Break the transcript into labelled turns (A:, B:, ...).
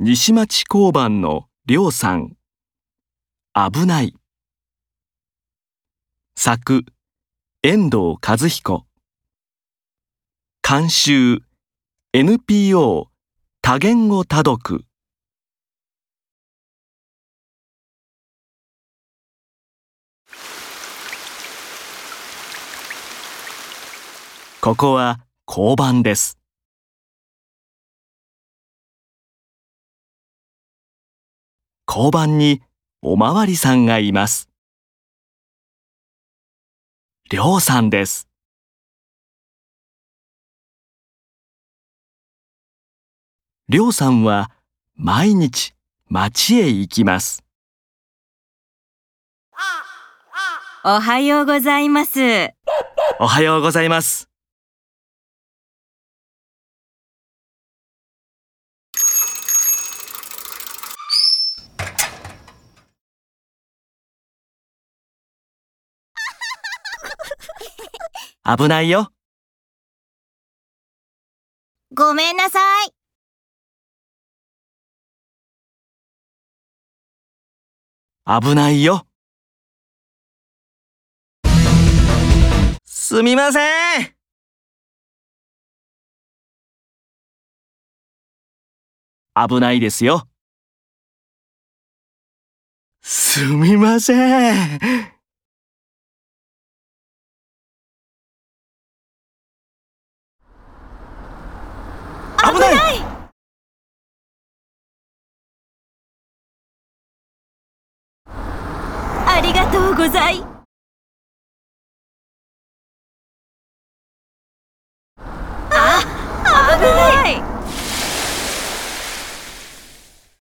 A: 西町交番のりょうさん。危ない。作、遠藤和彦。監修、NPO 多言語多読。ここは交番です。交番におまわりさんがいます。りょうさんです。りょうさんは毎日町へ行きます。
B: おはようございます。
A: おはようございます。危ないよ。
B: ごめんなさい。
A: 危ないよ。すみません。危ないですよ。すみません。危ない
B: ありがとうございます。